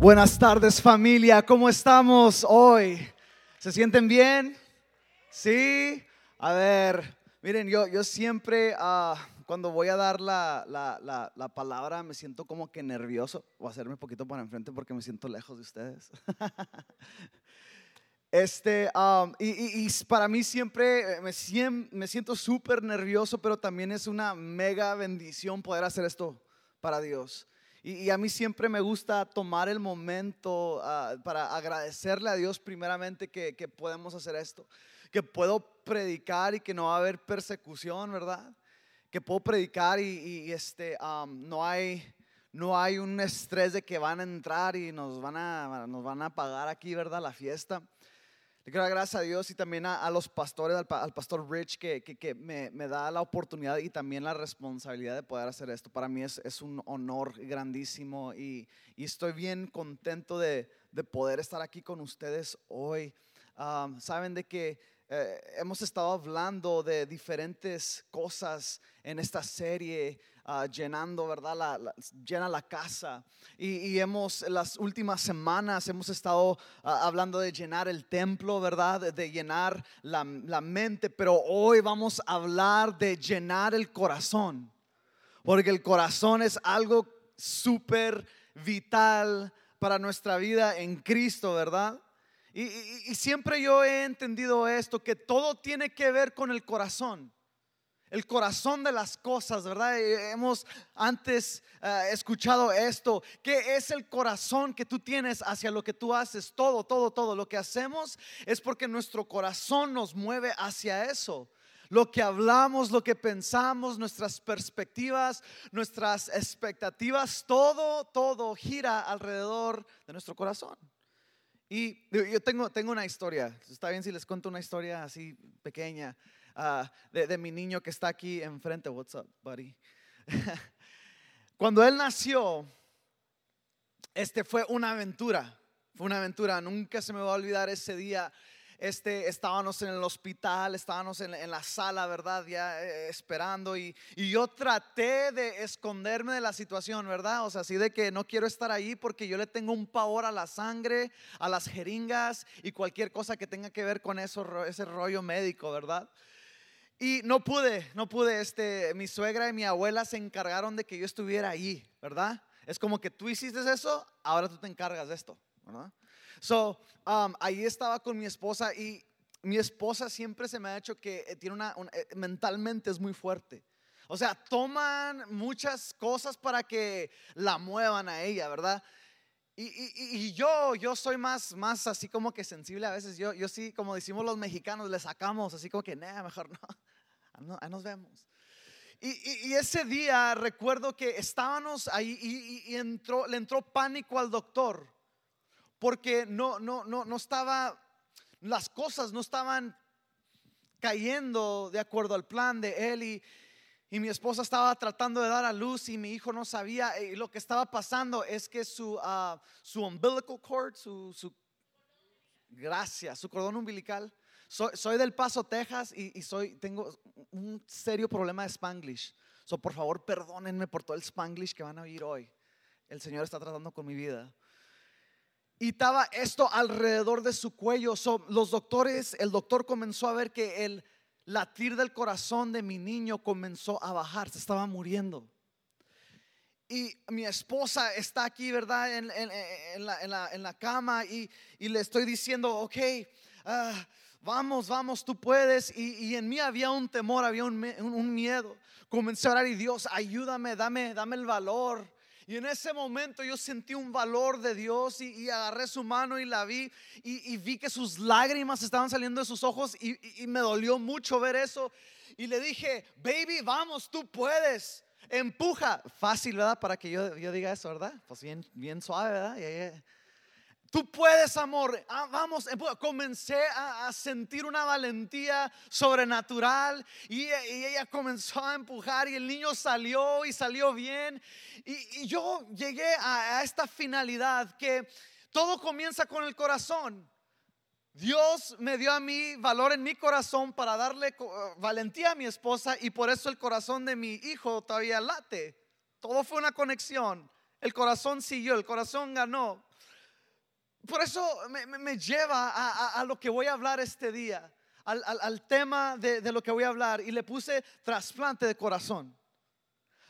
Buenas tardes familia, ¿cómo estamos hoy? ¿Se sienten bien? Sí. A ver, miren, yo, yo siempre ah, cuando voy a dar la, la, la, la palabra me siento como que nervioso. Voy a hacerme un poquito para enfrente porque me siento lejos de ustedes. Este, um, y, y- para mí siempre eh, me, me siento súper nervioso, pero también es una mega bendición poder hacer esto para Dios. Y, y a mí siempre me gusta tomar el momento ah, para agradecerle a Dios primeramente que, que podemos hacer esto, que puedo predicar y que no va a haber persecución, ¿verdad? Que puedo predicar y, y, este, um, no hay no hay un estrés de que van a entrar y nos van a, nos van a pagar aquí, ¿verdad? La fiesta. Quiero dar gracias a Dios y también a, a los pastores, al, al pastor Rich, que, que- que me, me da la oportunidad y también la responsabilidad de poder hacer esto. Para mí es, es un honor grandísimo y, y estoy bien contento de, de poder estar aquí con ustedes hoy. Um, Saben de que eh, hemos estado hablando de diferentes cosas en esta serie, ah, llenando, ¿verdad? La, llena la casa. Y, y hemos, las últimas semanas, hemos estado ah, hablando de llenar el templo, ¿verdad? De, de llenar la, la mente, pero hoy vamos a hablar de llenar el corazón. Porque el corazón es algo súper vital para nuestra vida en Cristo, ¿verdad? Y, y- y siempre yo he entendido esto, que todo tiene que ver con el corazón. El corazón de las cosas, ¿verdad? Eh, Hemos antes eh, escuchado esto. ¿Qué es el corazón que tú tienes hacia lo que tú haces? Todo, todo, todo. Lo que hacemos es porque nuestro corazón nos mueve hacia eso. Lo que hablamos, lo que pensamos, nuestras perspectivas, nuestras expectativas, todo, todo gira alrededor de nuestro corazón. Y yo tengo, tengo una historia. Está bien si les cuento una historia así pequeña ah, de, de mi niño que está aquí enfrente. What's up, buddy? Cuando él nació, este fue una aventura. Fue una aventura. Nunca se me va a olvidar ese día. Este, estábamos en el hospital, estábamos en, en la sala, ¿verdad? Ya eh, esperando y, y yo traté de esconderme de la situación, ¿verdad? O sea, así de que no quiero estar ahí porque yo le tengo un pavor a la sangre, a las jeringas y cualquier cosa que tenga que ver con eso, ese rollo médico, ¿verdad? Y no pude, no pude, este, mi suegra y mi abuela se encargaron de que yo estuviera ahí, ¿verdad? Es como que tú hiciste eso, ahora tú te encargas de esto, ¿verdad? So, um, ahí estaba con mi esposa y mi esposa siempre se me ha hecho que eh, tiene una, un- eh, mentalmente es muy fuerte. O sea, toman muchas cosas para que la muevan a ella, ¿verdad? Y- y- y yo, yo soy más, más así como que sensible a veces. Yo, yo sí, como decimos los mexicanos, le sacamos así como que, nah, mejor no. No- ahí nos vemos. Y, y- y ese día recuerdo que estábamos ahí y, y- entró, le entró pánico al doctor porque no, no, no, no estaba, las cosas no estaban cayendo de acuerdo al plan de él y, mi esposa estaba tratando de dar a luz y mi hijo no sabía y lo que estaba pasando es que su, ah, su umbilical cord, su, su, gracias, su cordón umbilical. Soy, soy del Paso, Texas y, y soy, tengo un serio problema de Spanglish. So, por favor, perdónenme por todo el Spanglish que van a oír hoy. El Señor está tratando con mi vida. Y estaba esto alrededor de su cuello. So, los doctores, el doctor comenzó a ver que el latir del corazón de mi niño comenzó a bajar, se estaba muriendo. Y mi esposa está aquí, ¿verdad? En, en- en la, en la- la cama y, y le estoy diciendo, ok, ah, vamos, vamos, tú puedes. Y, y en mí había un temor, había un, un- miedo. Comencé a orar y Dios, ayúdame, dame, dame el valor. Y en ese momento yo sentí un valor de Dios y, y agarré su mano y la vi y, y vi que sus lágrimas estaban saliendo de sus ojos y, y- me dolió mucho ver eso. Y le dije, baby, vamos, tú puedes. Empuja. Fácil, ¿verdad? Para que yo, yo diga eso, ¿verdad? Pues bien, bien suave, ¿verdad? Y- y- Tú puedes, amor. Ah, vamos, empuja. comencé a, sentir una valentía sobrenatural y, y ella comenzó a empujar y el niño salió y salió bien. Y, yo llegué a, a esta finalidad que todo comienza con el corazón. Dios me dio a mí valor en mi corazón para darle eh, valentía a mi esposa y por eso el corazón de mi hijo todavía late. Todo fue una conexión. El corazón siguió, el corazón ganó. Por eso me, lleva a, lo que voy a hablar este día, al, tema de, lo que voy a hablar. Y le puse trasplante de corazón.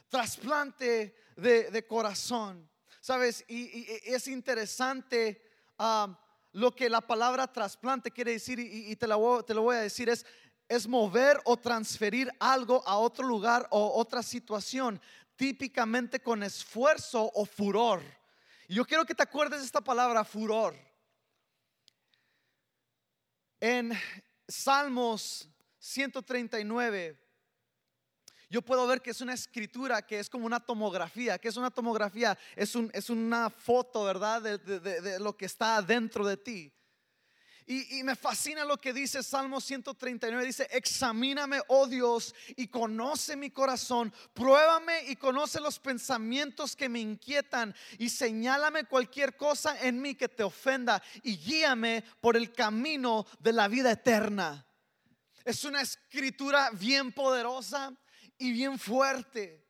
Trasplante de, corazón. ¿Sabes? Y, es interesante um, lo que la palabra trasplante quiere decir. Y, te, te lo voy a decir. Es, es mover o transferir algo a otro lugar o otra situación. Típicamente con esfuerzo o furor. Yo quiero que te acuerdes de esta palabra, furor. En Salmos 139, yo puedo ver que es una escritura que es como una tomografía. que es una tomografía? Es, un, es una foto, ¿verdad? De, de, lo que está dentro de ti. Y, me fascina lo que dice Salmo 139. Dice, examíname, oh Dios, y conoce mi corazón. Pruébame y conoce los pensamientos que me inquietan. Y señálame cualquier cosa en mí que te ofenda. Y guíame por el camino de la vida eterna. Es una escritura bien poderosa y bien fuerte.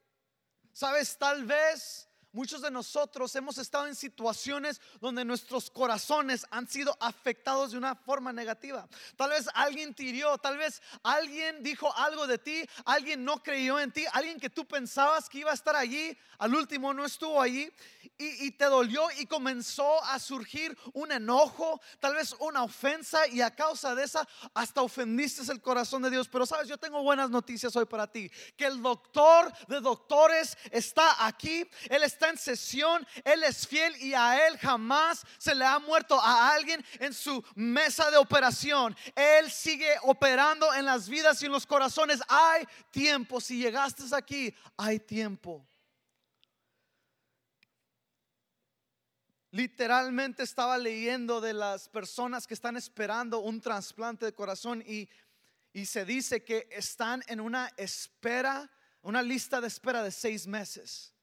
Sabes, tal vez Muchos de nosotros hemos estado en situaciones donde nuestros corazones han sido afectados de una forma negativa. Tal vez alguien te hirió, tal vez alguien dijo algo de ti, alguien no creyó en ti, alguien que tú pensabas que iba a estar allí, al último no estuvo allí y, te dolió y comenzó a surgir un enojo, tal vez una ofensa y a causa de esa hasta ofendiste el corazón de Dios. Pero sabes, yo tengo buenas noticias hoy para ti, que el doctor de doctores está aquí, Él está en sesión, Él es fiel y a Él jamás se le ha muerto a alguien en su mesa de operación. Él sigue operando en las vidas y en los corazones. Hay tiempo, si llegaste aquí, hay tiempo. Literalmente estaba leyendo de las personas que están esperando un trasplante de corazón y, se dice que están en una espera, una lista de espera de seis meses.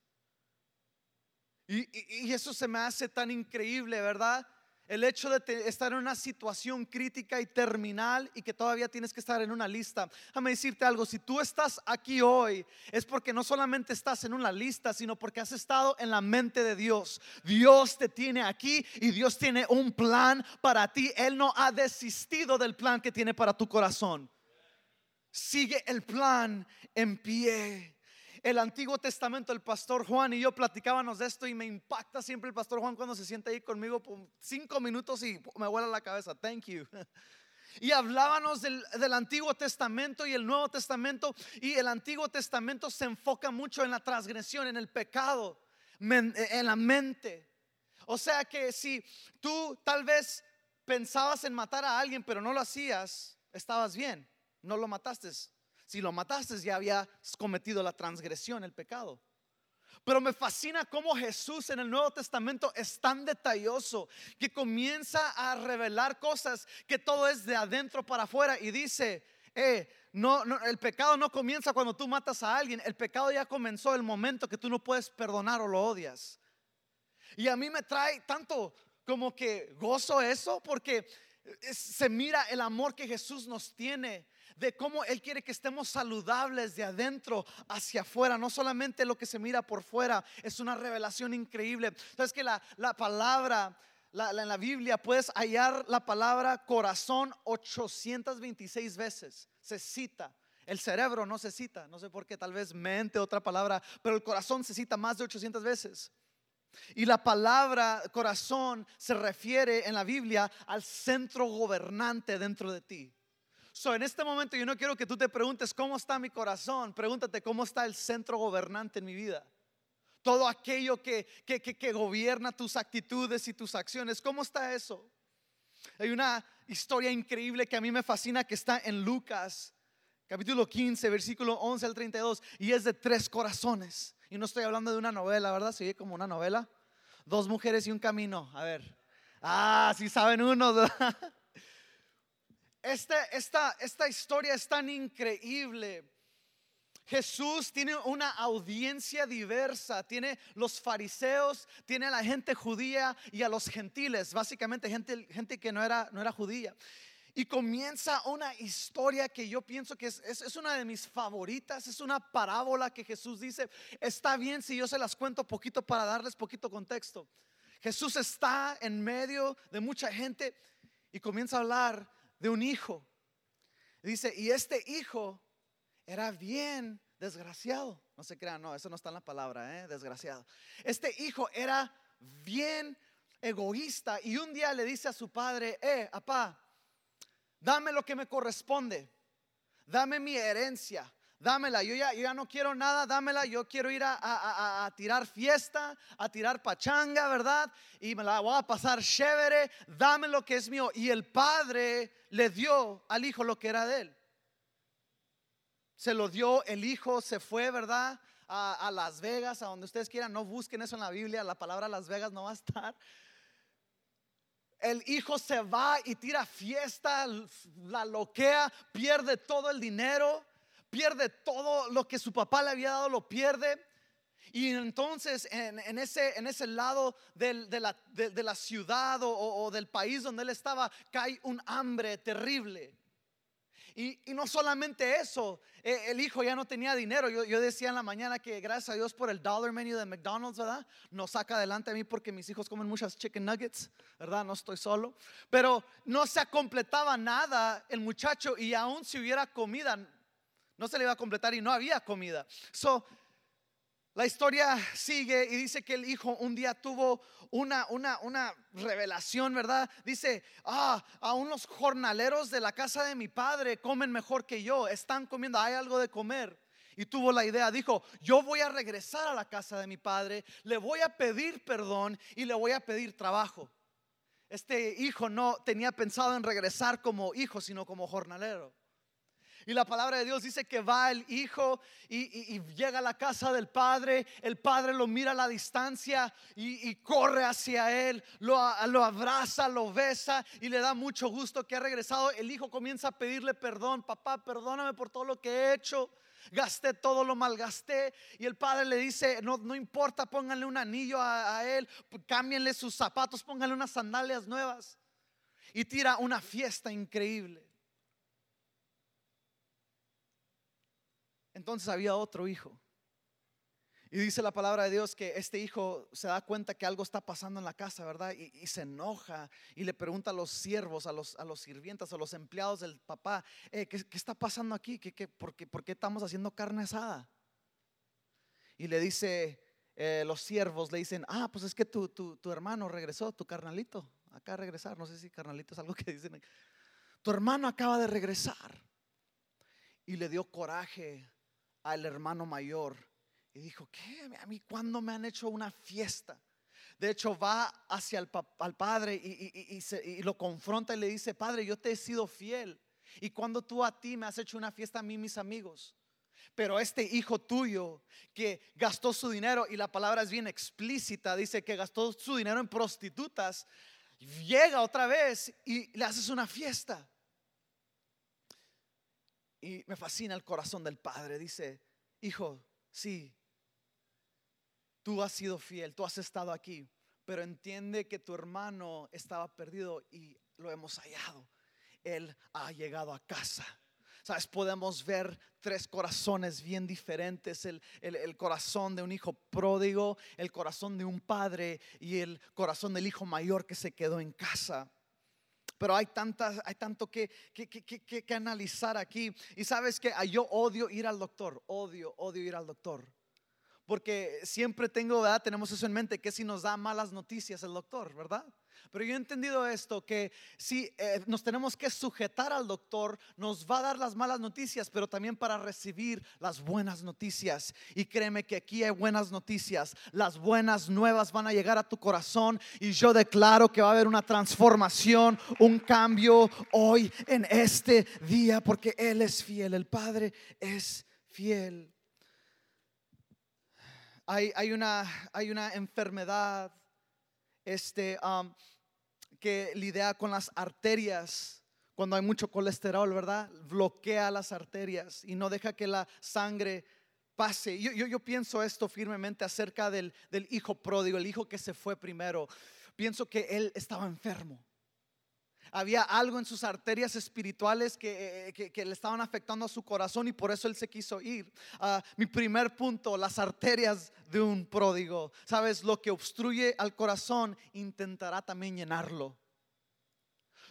Y, eso se me hace tan increíble, ¿verdad? El hecho de estar en una situación crítica y terminal y que todavía tienes que estar en una lista. Déjame decirte algo, si tú estás aquí hoy es porque no solamente estás en una lista, sino porque has estado en la mente de Dios. Dios te tiene aquí y Dios tiene un plan para ti. Él no ha desistido del plan que tiene para tu corazón. Sigue el plan en pie el Antiguo Testamento, el pastor Juan y yo platicábamos de esto y me impacta siempre el pastor Juan cuando se siente ahí conmigo por cinco minutos y me vuela la cabeza. Thank you. Y hablábamos del, Antiguo Testamento y el Nuevo Testamento. Y el Antiguo Testamento se enfoca mucho en la transgresión, en el pecado, en la mente. O sea que si tú tal vez pensabas en matar a alguien, pero no lo hacías, estabas bien, no lo mataste, si lo mataste ya habías cometido la transgresión, el pecado. Pero me fascina cómo Jesús en el Nuevo Testamento es tan detalloso que comienza a revelar cosas que todo es de adentro para afuera y dice, eh, no, el pecado no comienza cuando tú matas a alguien, el pecado ya comenzó el momento que tú no puedes perdonar o lo odias. Y a mí me trae tanto como que gozo eso porque se mira el amor que Jesús nos tiene de cómo Él quiere que estemos saludables de adentro hacia afuera, no solamente lo que se mira por fuera, es una revelación increíble. Sabes que la, palabra, en la Biblia puedes hallar la palabra corazón 826 veces, se cita. El cerebro no se cita, no sé por qué, tal vez mente, otra palabra, pero el corazón se cita más de 800 veces. Y la palabra corazón se refiere en la Biblia al centro gobernante dentro de ti. So, en este momento yo no quiero que tú te preguntes cómo está mi corazón, pregúntate cómo está el centro gobernante en mi vida. Todo aquello que, que, que, gobierna tus actitudes y tus acciones, ¿cómo está eso? Hay una historia increíble que a mí me fascina que está en Lucas, capítulo 15, versículo 11 al 32, y es de tres corazones. Y no estoy hablando de una novela, ¿verdad? Se oye como una novela. Dos mujeres y un camino. A ver. Ah, si saben uno. Este, esta, esta historia es tan increíble. Jesús tiene una audiencia diversa, tiene los fariseos, tiene a la gente judía y a los gentiles, básicamente gente, gente que no era, no era judía. Y comienza una historia que yo pienso que es, es, es, una de mis favoritas, es una parábola que Jesús dice, está bien si yo se las cuento poquito para darles poquito contexto. Jesús está en medio de mucha gente y comienza a hablar de un hijo. Dice, y este hijo era bien desgraciado. No se crean, no, eso no está en la palabra, ¿eh? desgraciado. Este hijo era bien egoísta y un día le dice a su padre, eh, papá, dame lo que me corresponde, dame mi herencia, dámela, yo ya, no quiero nada, dámela, yo quiero ir a, tirar fiesta, a tirar pachanga, ¿verdad? Y me la voy a pasar chévere, dame lo que es mío. Y el padre le dio al hijo lo que era de él. Se lo dio, el hijo se fue, ¿verdad? A, a Las Vegas, a donde ustedes quieran, no busquen eso en la Biblia, la palabra Las Vegas no va a estar el hijo se va y tira fiesta, la loquea, pierde todo el dinero pierde todo lo que su papá le había dado, lo pierde. Y entonces en, ese, en ese lado de, la, de, la, ciudad o, del país donde él estaba, cae un hambre terrible. Y, no solamente eso, e, el hijo ya no tenía dinero. Yo, yo, decía en la mañana que gracias a Dios por el dollar menu de McDonald's, ¿verdad? Nos saca adelante a mí porque mis hijos comen muchas chicken nuggets, ¿verdad? No estoy solo. Pero no se completaba nada el muchacho y aún si hubiera comida, no se le iba a completar y no había comida. So, la historia sigue y dice que el hijo un día tuvo una, una, una revelación, ¿verdad? Dice, ah, aún los jornaleros de la casa de mi padre comen mejor que yo, están comiendo, hay algo de comer. Y tuvo la idea, dijo, yo voy a regresar a la casa de mi padre, le voy a pedir perdón y le voy a pedir trabajo. Este hijo no tenía pensado en regresar como hijo, sino como jornalero. Y la palabra de Dios dice que va el hijo y, llega a la casa del padre. El padre lo mira a la distancia y, corre hacia él, lo, abraza, lo besa y le da mucho gusto que ha regresado. El hijo comienza a pedirle perdón. Papá, perdóname por todo lo que he hecho. Gasté todo, lo malgasté. Y el padre le dice, no, importa, pónganle un anillo a, a él, cámbienle sus zapatos, pónganle unas sandalias nuevas. Y tira una fiesta increíble. Entonces había otro hijo. Y dice la palabra de Dios que este hijo se da cuenta que algo está pasando en la casa, ¿verdad? Y, se enoja y le pregunta a los siervos, a los, a los sirvientas, a los empleados del papá, eh, ¿qué, está pasando aquí? ¿Qué, por, qué, estamos haciendo carne asada? Y le dice, eh, los siervos le dicen, ah, pues es que tu, tu, tu hermano regresó, tu carnalito, acá a regresar. No sé si carnalito es algo que dicen. Tu hermano acaba de regresar. Y le dio coraje al hermano mayor y dijo, ¿qué? ¿A mí cuándo me han hecho una fiesta? De hecho, va hacia el al padre y, y, lo confronta y le dice, Padre, yo te he sido fiel. Y cuando tú a ti me has hecho una fiesta a mí, mis amigos. Pero este hijo tuyo que gastó su dinero, y la palabra es bien explícita, dice que gastó su dinero en prostitutas, llega otra vez y le haces una fiesta. Y me fascina el corazón del padre. Dice, hijo, sí, tú has sido fiel, tú has estado aquí, pero entiende que tu hermano estaba perdido y lo hemos hallado. Él ha llegado a casa. Sabes, podemos ver tres corazones bien diferentes, el, el, corazón de un hijo pródigo, el corazón de un padre y el corazón del hijo mayor que se quedó en casa. Pero hay, tantas, hay tanto que, que, que, que analizar aquí. Y sabes que yo odio ir al doctor, odio, odio ir al doctor. Porque siempre tengo, ¿verdad? Tenemos eso en mente, que si nos da malas noticias el doctor, ¿verdad? Pero yo he entendido esto, que si eh, nos tenemos que sujetar al doctor, nos va a dar las malas noticias, pero también para recibir las buenas noticias. Y créeme que aquí hay buenas noticias. Las buenas nuevas van a llegar a tu corazón y yo declaro que va a haber una transformación, un cambio hoy en este día, porque Él es fiel, el Padre es fiel. Hay, hay, una, hay una enfermedad este, um, que lidia con las arterias cuando hay mucho colesterol, ¿verdad? Bloquea las arterias y no deja que la sangre pase. Yo, yo, pienso esto firmemente acerca del, del hijo pródigo, el hijo que se fue primero. Pienso que él estaba enfermo. Había algo en sus arterias espirituales que, eh, que, le estaban afectando a su corazón y por eso él se quiso ir. Ah, mi primer punto, las arterias de un pródigo. Sabes, lo que obstruye al corazón intentará también llenarlo.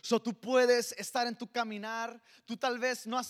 So tú puedes estar en tu caminar, tú tal vez no,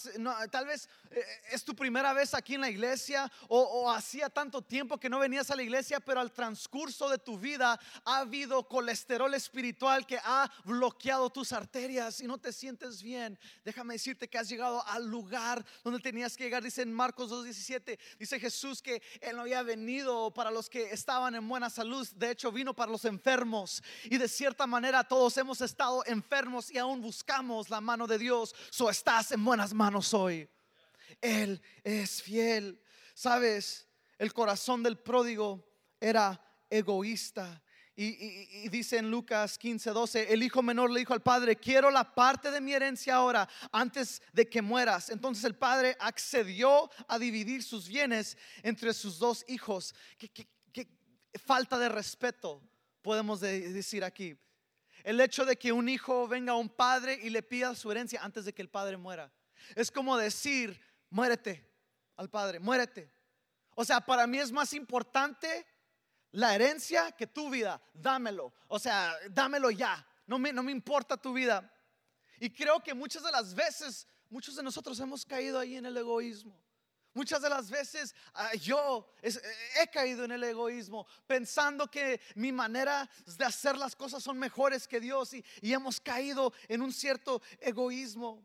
tal vez eh, es tu primera vez aquí en la iglesia o, hacía tanto tiempo que no venías a la iglesia, pero al transcurso de tu vida ha habido colesterol espiritual que ha bloqueado tus arterias y no te sientes bien. Déjame decirte que has llegado al lugar donde tenías que llegar. Dice en Marcos 2:17, dice Jesús que él no había venido para los que estaban en buena salud, de hecho vino para los enfermos y de cierta manera todos hemos estado enfermos y aún buscamos la mano de Dios, so estás en buenas manos hoy. Él es fiel. Sabes, el corazón del pródigo era egoísta. Y, dice en Lucas 15, 12, el hijo menor le dijo al padre, quiero la parte de mi herencia ahora, antes de que mueras. Entonces el padre accedió a dividir sus bienes entre sus dos hijos. qué falta de respeto podemos decir aquí. El hecho de que un hijo venga a un padre y le pida su herencia antes de que el padre muera. Es como decir, muérete al padre, muérete. O sea, para mí es más importante la herencia que tu vida. Dámelo. O sea, dámelo ya. No me, no me importa tu vida. Y creo que muchas de las veces, muchos de nosotros hemos caído ahí en el egoísmo. Muchas de las veces ah, yo he caído en el egoísmo, pensando que mi manera de hacer las cosas son mejores que Dios y, hemos caído en un cierto egoísmo,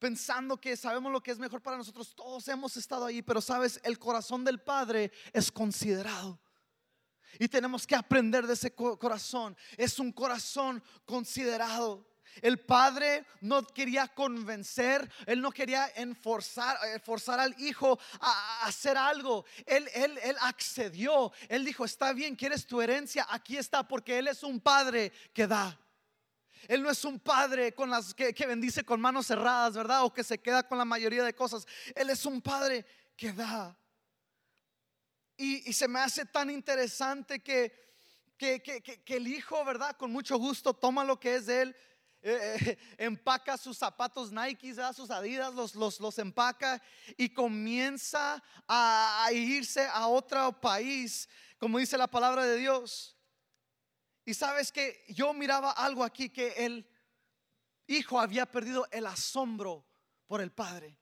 pensando que sabemos lo que es mejor para nosotros. Todos hemos estado ahí, pero sabes, el corazón del Padre es considerado. Y tenemos que aprender de ese corazón. Es un corazón considerado. El padre no quería convencer, él no quería enforzar, eh, forzar al hijo a, hacer algo. Él, él, él accedió, él dijo, está bien, quieres tu herencia, aquí está, porque él es un padre que da. Él no es un padre con las que, bendice con manos cerradas, ¿verdad? O que se queda con la mayoría de cosas. Él es un padre que da. Y, se me hace tan interesante que, que, que, el hijo, ¿verdad? Con mucho gusto toma lo que es de él eh, eh, empaca sus zapatos Nike, sus Adidas, los, los, los empaca y comienza a, irse a otro país, como dice la palabra de Dios. Y sabes que yo miraba algo aquí que el hijo había perdido el asombro por el padre.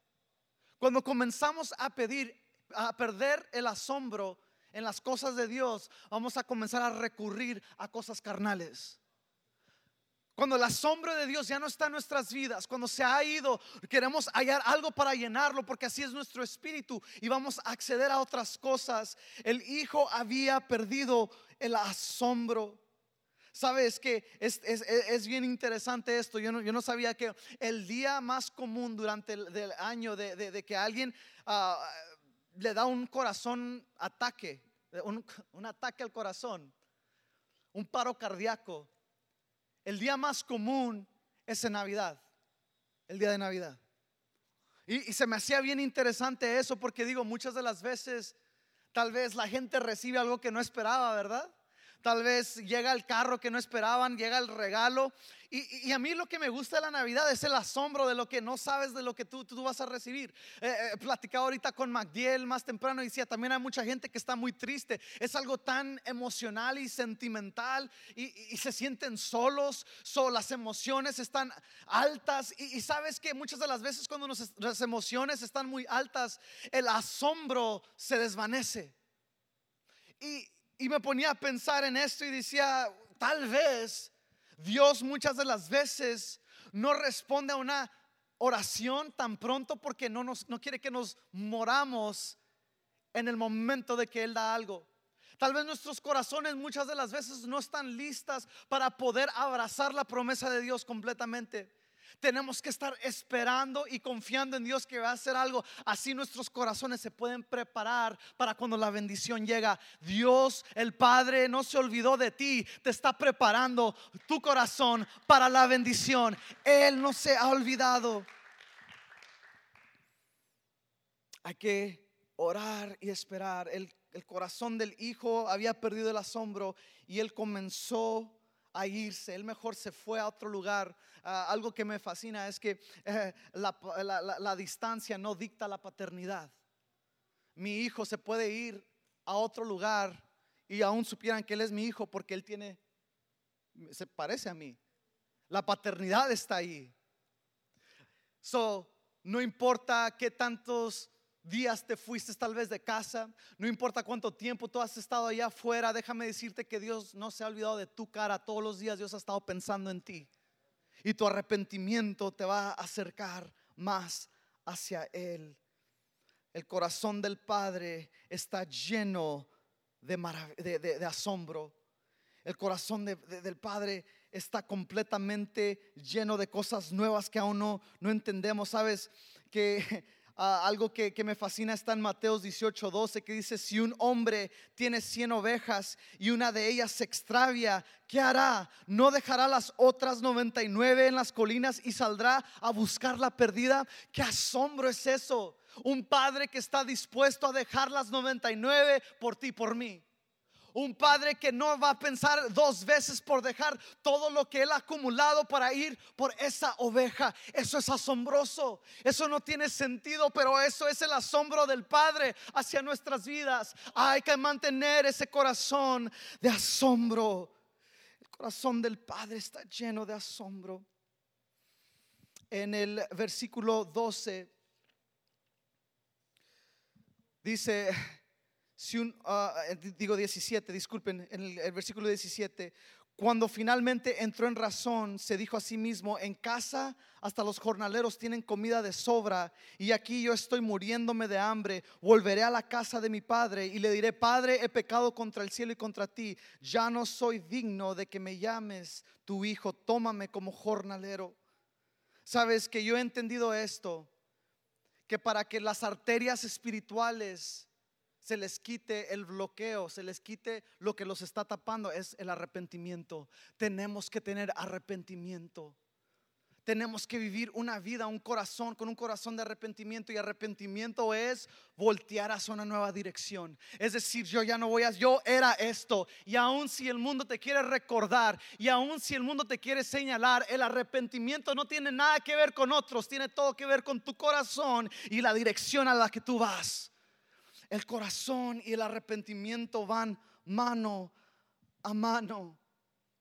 Cuando comenzamos a pedir, a perder el asombro en las cosas de Dios, vamos a comenzar a recurrir a cosas carnales. Cuando el asombro de Dios ya no está en nuestras vidas, cuando se ha ido, queremos hallar algo para llenarlo porque así es nuestro espíritu y vamos a acceder a otras cosas. El hijo había perdido el asombro. Sabes que es, bien interesante esto. Yo no, yo no, sabía que el día más común durante el año de, que alguien ah, le da un corazón ataque, un, un ataque al corazón, un paro cardíaco el día más común es en Navidad, el día de Navidad. Y, se me hacía bien interesante eso porque digo, muchas de las veces tal vez la gente recibe algo que no esperaba, ¿verdad? Tal vez llega el carro que no esperaban, llega el regalo. Y, a mí lo que me gusta de la Navidad es el asombro de lo que no sabes de lo que tú, tú vas a recibir. Eh, eh platicaba ahorita con Magdiel más temprano y decía, también hay mucha gente que está muy triste. Es algo tan emocional y sentimental y, se sienten solos. las emociones están altas. Y, sabes que muchas de las veces cuando las emociones están muy altas, el asombro se desvanece. Y me ponía a pensar en esto y decía, tal vez Dios muchas de las veces no responde a una oración tan pronto porque no, nos, no quiere que nos moramos en el momento de que Él da algo. Tal vez nuestros corazones muchas de las veces no están listas para poder abrazar la promesa de Dios completamente. Tenemos que estar esperando y confiando en Dios que va a hacer algo. Así nuestros corazones se pueden preparar para cuando la bendición llega. Dios, el Padre, no se olvidó de ti. Te está preparando tu corazón para la bendición. Él no se ha olvidado. Hay que orar y esperar. El, el corazón del hijo había perdido el asombro y él comenzó a irse, él mejor se fue a otro lugar. Ah, algo que me fascina es que eh, la, la distancia no dicta la paternidad. Mi hijo se puede ir a otro lugar y aún supieran que él es mi hijo porque él tiene, se parece a mí. La paternidad está ahí. So, no importa qué tantos días te fuiste tal vez de casa, no importa cuánto tiempo tú has estado allá afuera, déjame decirte que Dios no se ha olvidado de tu cara. Todos los días Dios ha estado pensando en ti. Y tu arrepentimiento te va a acercar más hacia Él. El corazón del Padre está lleno de, asombro. El corazón del Padre está completamente lleno de cosas nuevas que aún no, no entendemos. Sabes que ah, algo que, me fascina está en Mateos 18, 12, que dice, si un hombre tiene 100 ovejas y una de ellas se extravia, ¿qué hará? ¿No dejará las otras 99 en las colinas y saldrá a buscar la perdida? ¿Qué asombro es eso? Un padre que está dispuesto a dejar las 99 por ti, por mí. Un padre que no va a pensar dos veces por dejar todo lo que él ha acumulado para ir por esa oveja. Eso es asombroso. Eso no tiene sentido, pero eso es el asombro del Padre hacia nuestras vidas. Hay que mantener ese corazón de asombro. El corazón del Padre está lleno de asombro. En el versículo 12 dice ah, eh, digo 17, disculpen, en el, versículo 17, cuando finalmente entró en razón, se dijo a sí mismo, en casa hasta los jornaleros tienen comida de sobra y aquí yo estoy muriéndome de hambre, volveré a la casa de mi padre y le diré, Padre, he pecado contra el cielo y contra ti, ya no soy digno de que me llames tu hijo, tómame como jornalero. Sabes que yo he entendido esto, que para que las arterias espirituales se les quite el bloqueo, se les quite lo que los está tapando, es el arrepentimiento. Tenemos que tener arrepentimiento. Tenemos que vivir una vida, un corazón con un corazón de arrepentimiento y arrepentimiento es voltear hacia una nueva dirección. Es decir, yo ya no voy a, yo era esto y aun si el mundo te quiere recordar y aun si el mundo te quiere señalar, el arrepentimiento no tiene nada que ver con otros, tiene todo que ver con tu corazón y la dirección a la que tú vas el corazón y el arrepentimiento van mano a mano.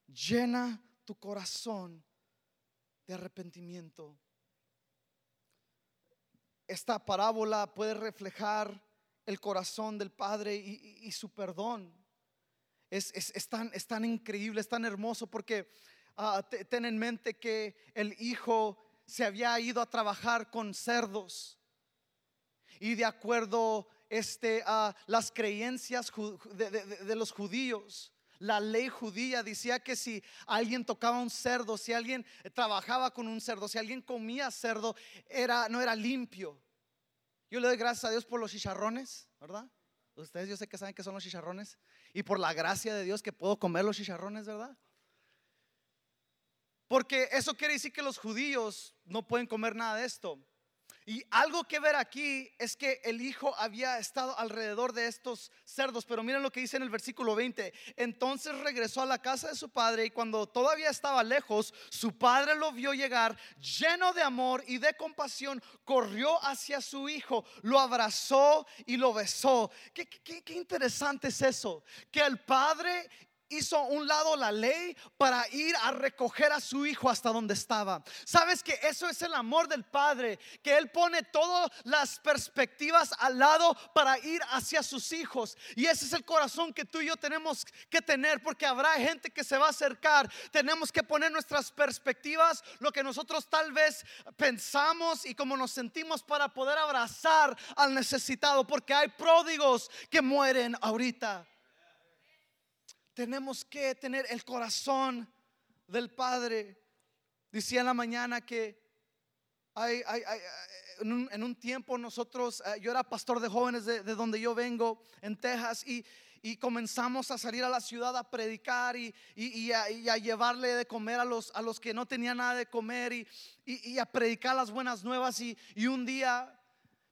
Llena tu corazón de arrepentimiento. Esta parábola puede reflejar el corazón del Padre y, su perdón. Es, tan, increíble, es tan hermoso porque ah, ten en mente que el hijo se había ido a trabajar con cerdos y de acuerdo este, a las creencias de, los judíos. La ley judía decía que si alguien tocaba un cerdo, si alguien trabajaba con un cerdo, si alguien comía cerdo, era, no era limpio. Yo le doy gracias a Dios por los chicharrones, ¿verdad? Ustedes yo sé que saben que son los chicharrones. Y por la gracia de Dios que puedo comer los chicharrones, ¿verdad? Porque eso quiere decir que los judíos no pueden comer nada de esto. Y algo que ver aquí es que el hijo había estado alrededor de estos cerdos, pero miren lo que dice en el versículo 20. Entonces regresó a la casa de su padre y cuando todavía estaba lejos, su padre lo vio llegar lleno de amor y de compasión, corrió hacia su hijo, lo abrazó y lo besó. Qué, qué interesante es eso, que el padre hizo un lado la ley para ir a recoger a su hijo hasta donde estaba. Sabes que eso es el amor del Padre, que Él pone todas las perspectivas al lado para ir hacia sus hijos. Y ese es el corazón que tú y yo tenemos que tener, porque habrá gente que se va a acercar. Tenemos que poner nuestras perspectivas, lo que nosotros tal vez pensamos y como nos sentimos para poder abrazar al necesitado, porque hay pródigos que mueren ahorita tenemos que tener el corazón del Padre. Decía en la mañana que en, un, tiempo nosotros, eh, yo era pastor de jóvenes de, donde yo vengo, en Texas, y, comenzamos a salir a la ciudad a predicar y, a, llevarle de comer a los, a los que no tenían nada de comer y, a predicar las buenas nuevas. Y, un día,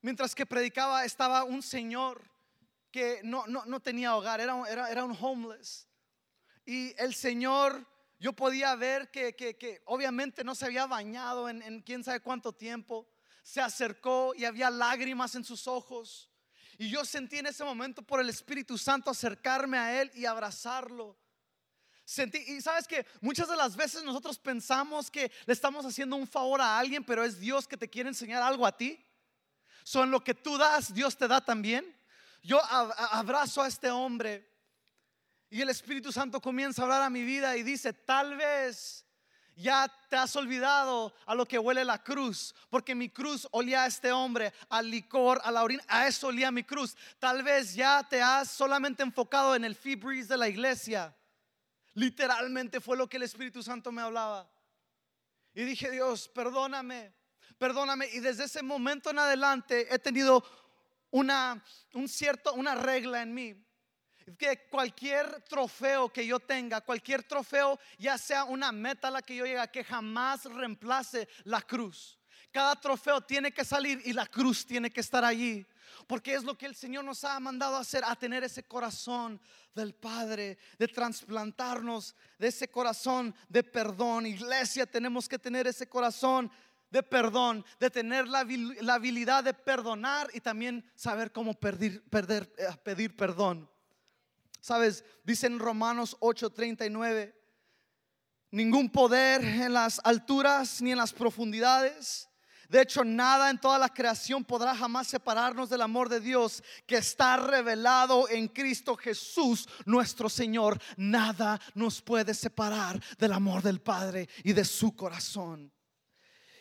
mientras que predicaba, estaba un señor que no, tenía hogar, era un homeless. Y el Señor yo podía ver que, que, obviamente no se había bañado en, en quién sabe cuánto tiempo. Se acercó y había lágrimas en sus ojos. Y yo sentí en ese momento por el Espíritu Santo acercarme a Él y abrazarlo. Sentí, y sabes que muchas de las veces nosotros pensamos que le estamos haciendo un favor a alguien, pero es Dios que te quiere enseñar algo a ti. Son lo que tú das, Dios te da también. Yo abrazo a este hombre y el Espíritu Santo comienza a hablar a mi vida y dice, tal vez ya te has olvidado a lo que huele la cruz, porque mi cruz olía a este hombre, al licor, a la orina, a eso olía mi cruz. Tal vez ya te has solamente enfocado en el fibris de la iglesia. Literalmente fue lo que el Espíritu Santo me hablaba. Y dije, Dios, perdóname, perdóname. Y desde ese momento en adelante he tenido una, un cierto, una regla en mí que cualquier trofeo que yo tenga, cualquier trofeo, ya sea una meta a la que yo llegue, que jamás reemplace la cruz. Cada trofeo tiene que salir y la cruz tiene que estar allí. Porque es lo que el Señor nos ha mandado a hacer, a tener ese corazón del Padre, de trasplantarnos de ese corazón de perdón. Iglesia, tenemos que tener ese corazón de perdón, de tener la, habilidad de perdonar y también saber cómo eh, pedir perdón. Sabes, dice en Romanos 8:39, ningún poder en las alturas ni en las profundidades. De hecho, nada en toda la creación podrá jamás separarnos del amor de Dios que está revelado en Cristo Jesús, nuestro Señor. Nada nos puede separar del amor del Padre y de su corazón.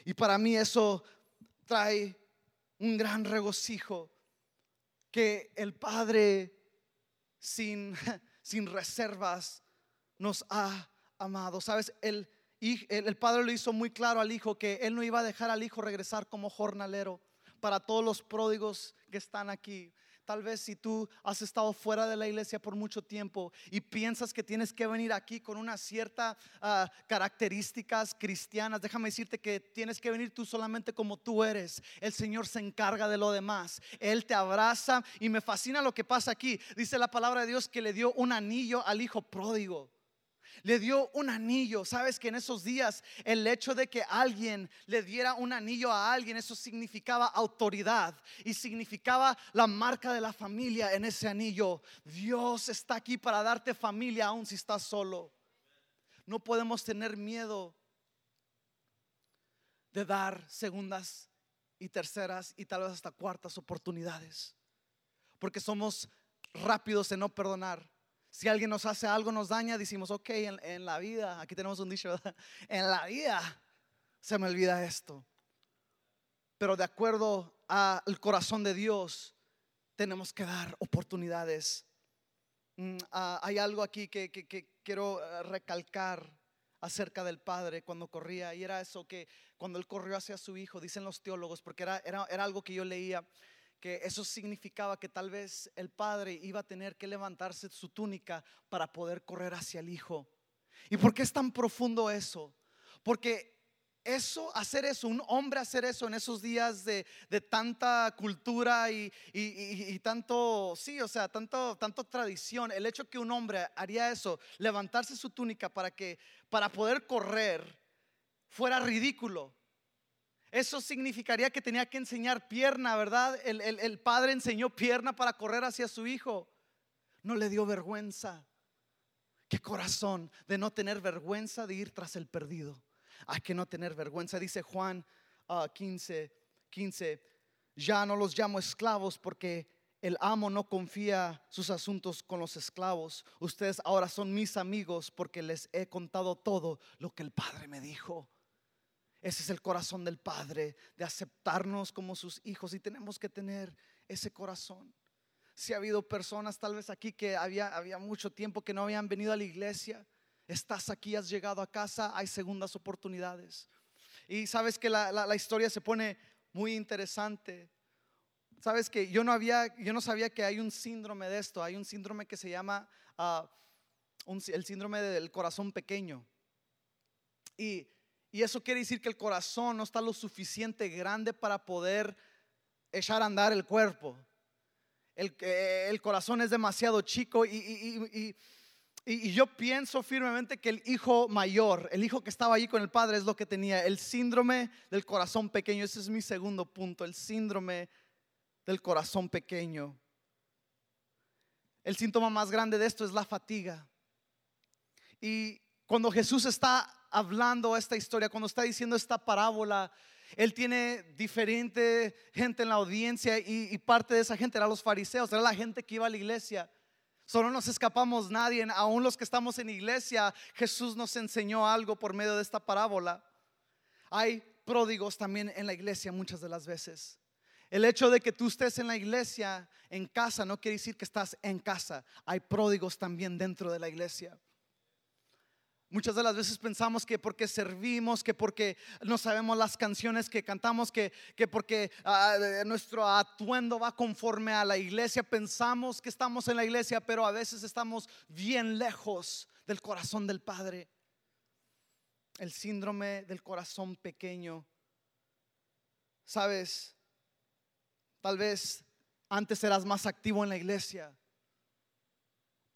Y para mí eso trae un gran regocijo que el Padre sin, sin reservas nos ha amado. Sabes, el, el padre lo hizo muy claro al hijo que él no iba a dejar al hijo regresar como jornalero para todos los pródigos que están aquí. Tal vez si tú has estado fuera de la iglesia por mucho tiempo y piensas que tienes que venir aquí con unas ciertas ah, características cristianas, déjame decirte que tienes que venir tú solamente como tú eres. El Señor se encarga de lo demás. Él te abraza y me fascina lo que pasa aquí. Dice la palabra de Dios que le dio un anillo al hijo pródigo le dio un anillo. Sabes que en esos días el hecho de que alguien le diera un anillo a alguien, eso significaba autoridad y significaba la marca de la familia en ese anillo. Dios está aquí para darte familia aun si estás solo. No podemos tener miedo de dar segundas y terceras y tal vez hasta cuartas oportunidades. Porque somos rápidos en no perdonar si alguien nos hace algo, nos daña, decimos, ok, en, la vida, aquí tenemos un dicho, en la vida se me olvida esto. Pero de acuerdo al corazón de Dios, tenemos que dar oportunidades. Mm, ah, hay algo aquí que, quiero eh, recalcar acerca del padre cuando corría, y era eso que cuando él corrió hacia su hijo, dicen los teólogos, porque era, era algo que yo leía que eso significaba que tal vez el padre iba a tener que levantarse su túnica para poder correr hacia el hijo. ¿Y por qué es tan profundo eso? Porque eso, hacer eso, un hombre hacer eso en esos días de, tanta cultura y, y, tanto, sí, o sea, tanto, tanto tradición, el hecho que un hombre haría eso, levantarse su túnica para que, para poder correr, fuera ridículo. Eso significaría que tenía que enseñar pierna, ¿verdad? El, padre enseñó pierna para correr hacia su hijo. No le dio vergüenza. Qué corazón de no tener vergüenza de ir tras el perdido. Hay que no tener vergüenza. Dice Juan 15, ah, 15, ya no los llamo esclavos porque el amo no confía sus asuntos con los esclavos. Ustedes ahora son mis amigos porque les he contado todo lo que el Padre me dijo. Ese es el corazón del Padre, de aceptarnos como sus hijos y tenemos que tener ese corazón. Si ha habido personas tal vez aquí que había, había mucho tiempo que no habían venido a la iglesia, estás aquí, has llegado a casa, hay segundas oportunidades. Y sabes que la, historia se pone muy interesante. Sabes que yo no había, yo no sabía que hay un síndrome de esto. Hay un síndrome que se llama ah, el síndrome del corazón pequeño. Y y eso quiere decir que el corazón no está lo suficiente grande para poder echar a andar el cuerpo. El, el corazón es demasiado chico y, Y, y yo pienso firmemente que el hijo mayor, el hijo que estaba allí con el padre, es lo que tenía, el síndrome del corazón pequeño. Ese es mi segundo punto, el síndrome del corazón pequeño. El síntoma más grande de esto es la fatiga. Y cuando Jesús está hablando esta historia, cuando está diciendo esta parábola, él tiene diferente gente en la audiencia y, parte de esa gente era los fariseos, era la gente que iba a la iglesia. Solo nos escapamos nadie, aún los que estamos en iglesia, Jesús nos enseñó algo por medio de esta parábola. Hay pródigos también en la iglesia muchas de las veces. El hecho de que tú estés en la iglesia, en casa, no quiere decir que estás en casa. Hay pródigos también dentro de la iglesia. Muchas de las veces pensamos que porque servimos, que porque no sabemos las canciones que cantamos, que, que porque ah, nuestro atuendo va conforme a la iglesia, pensamos que estamos en la iglesia, pero a veces estamos bien lejos del corazón del Padre. El síndrome del corazón pequeño. Sabes, tal vez antes eras más activo en la iglesia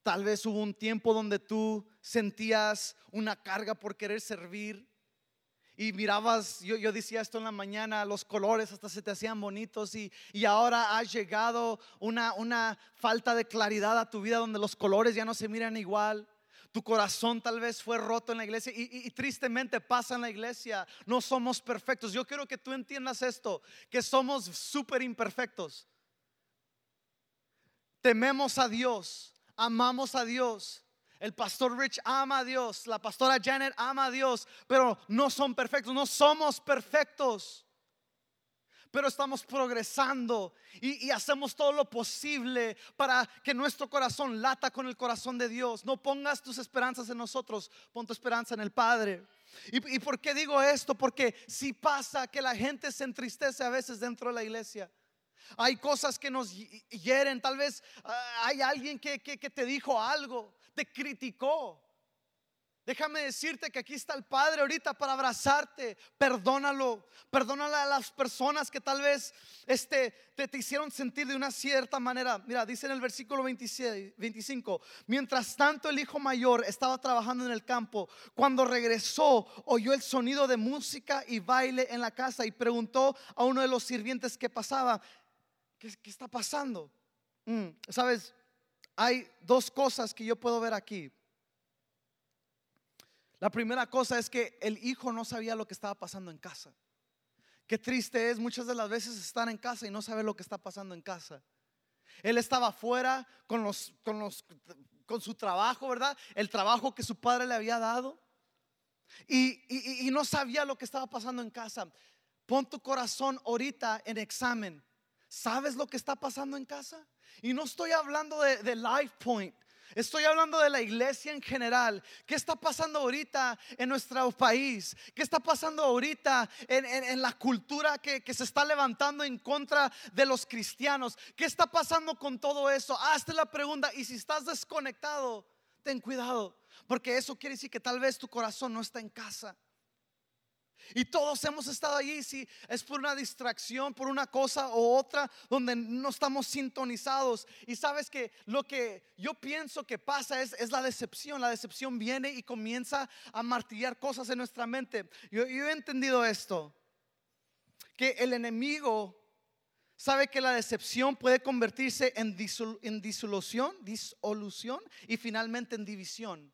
Tal vez hubo un tiempo donde tú sentías una carga por querer servir y mirabas, yo, decía esto en la mañana, los colores hasta se te hacían bonitos y, ahora ha llegado una, una falta de claridad a tu vida donde los colores ya no se miran igual. Tu corazón tal vez fue roto en la iglesia y, y, tristemente pasa en la iglesia. No somos perfectos. Yo quiero que tú entiendas esto, que somos súper imperfectos. Tememos a Dios amamos a Dios. El pastor Rich ama a Dios, la pastora Janet ama a Dios, pero no son perfectos, no somos perfectos. Pero estamos progresando y, hacemos todo lo posible para que nuestro corazón lata con el corazón de Dios. No pongas tus esperanzas en nosotros, pon tu esperanza en el Padre. ¿Y, ¿Y por qué digo esto? Porque si pasa que la gente se entristece a veces dentro de la iglesia. Hay cosas que nos hieren. Tal vez ah, hay alguien que, te dijo algo, te criticó. Déjame decirte que aquí está el Padre ahorita para abrazarte. Perdónalo. Perdónale a las personas que tal vez este, te, te, hicieron sentir de una cierta manera. Mira, dice en el versículo 26, 25. Mientras tanto el hijo mayor estaba trabajando en el campo. Cuando regresó, oyó el sonido de música y baile en la casa y preguntó a uno de los sirvientes que pasaba. ¿Qué, está pasando? Mm, Sabes, hay dos cosas que yo puedo ver aquí. La primera cosa es que el hijo no sabía lo que estaba pasando en casa. Qué triste es muchas de las veces estar en casa y no saber lo que está pasando en casa. Él estaba afuera con, los, con, los, con su trabajo, ¿verdad? El trabajo que su padre le había dado. y no sabía lo que estaba pasando en casa. Pon tu corazón ahorita en examen. ¿Sabes lo que está pasando en casa? Y no estoy hablando de, Life Point. Estoy hablando de la iglesia en general. ¿Qué está pasando ahorita en nuestro país? ¿Qué está pasando ahorita en, la cultura que, que, se está levantando en contra de los cristianos? ¿Qué está pasando con todo eso? Hazte la pregunta y si estás desconectado, ten cuidado. Porque eso quiere decir que tal vez tu corazón no está en casa. Y todos hemos estado allí, si es por una distracción, por una cosa o otra, donde no estamos sintonizados. Y sabes que lo que yo pienso que pasa es, es la decepción. La decepción viene y comienza a martillar cosas en nuestra mente. Yo, he entendido esto, que el enemigo sabe que la decepción puede convertirse en, en disolución, disolución y finalmente en división.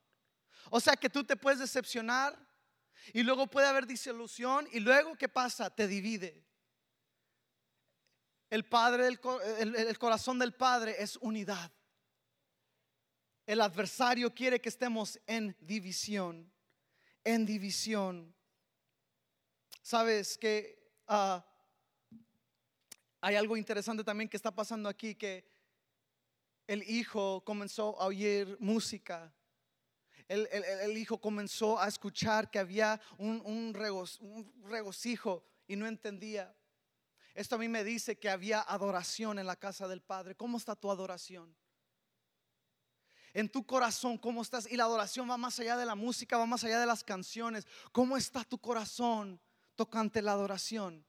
O sea que tú te puedes decepcionar y luego puede haber disolución y luego ¿qué pasa? Te divide. El padre el, corazón del padre es unidad. El adversario quiere que estemos en división, en división. Sabes que ah, hay algo interesante también que está pasando aquí, que el hijo comenzó a oír música el, hijo comenzó a escuchar que había un, regocijo y no entendía. Esto a mí me dice que había adoración en la casa del Padre. ¿Cómo está tu adoración? En tu corazón, ¿cómo estás? Y la adoración va más allá de la música, va más allá de las canciones. ¿Cómo está tu corazón tocante la adoración?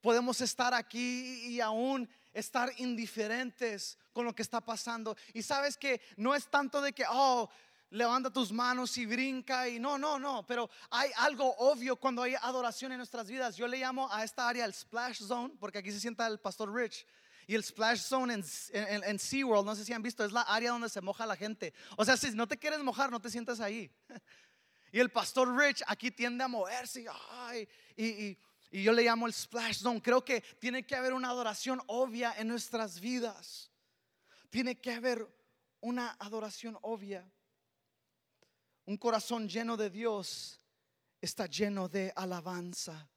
Podemos estar aquí y aún estar indiferentes con lo que está pasando. Y sabes que no es tanto de que, oh, levanta tus manos y brinca y no, no, no, pero hay algo obvio cuando hay adoración en nuestras vidas. Yo le llamo a esta área el splash zone, porque aquí se sienta el pastor Rich. Y el splash zone en, en, SeaWorld, no sé si han visto, es la área donde se moja la gente. O sea, si no te quieres mojar, no te sientas ahí. Y el pastor Rich aquí tiende a moverse y yo le llamo el splash zone. Creo que tiene que haber una adoración obvia en nuestras vidas. Tiene que haber una adoración obvia. Un corazón lleno de Dios está lleno de alabanza.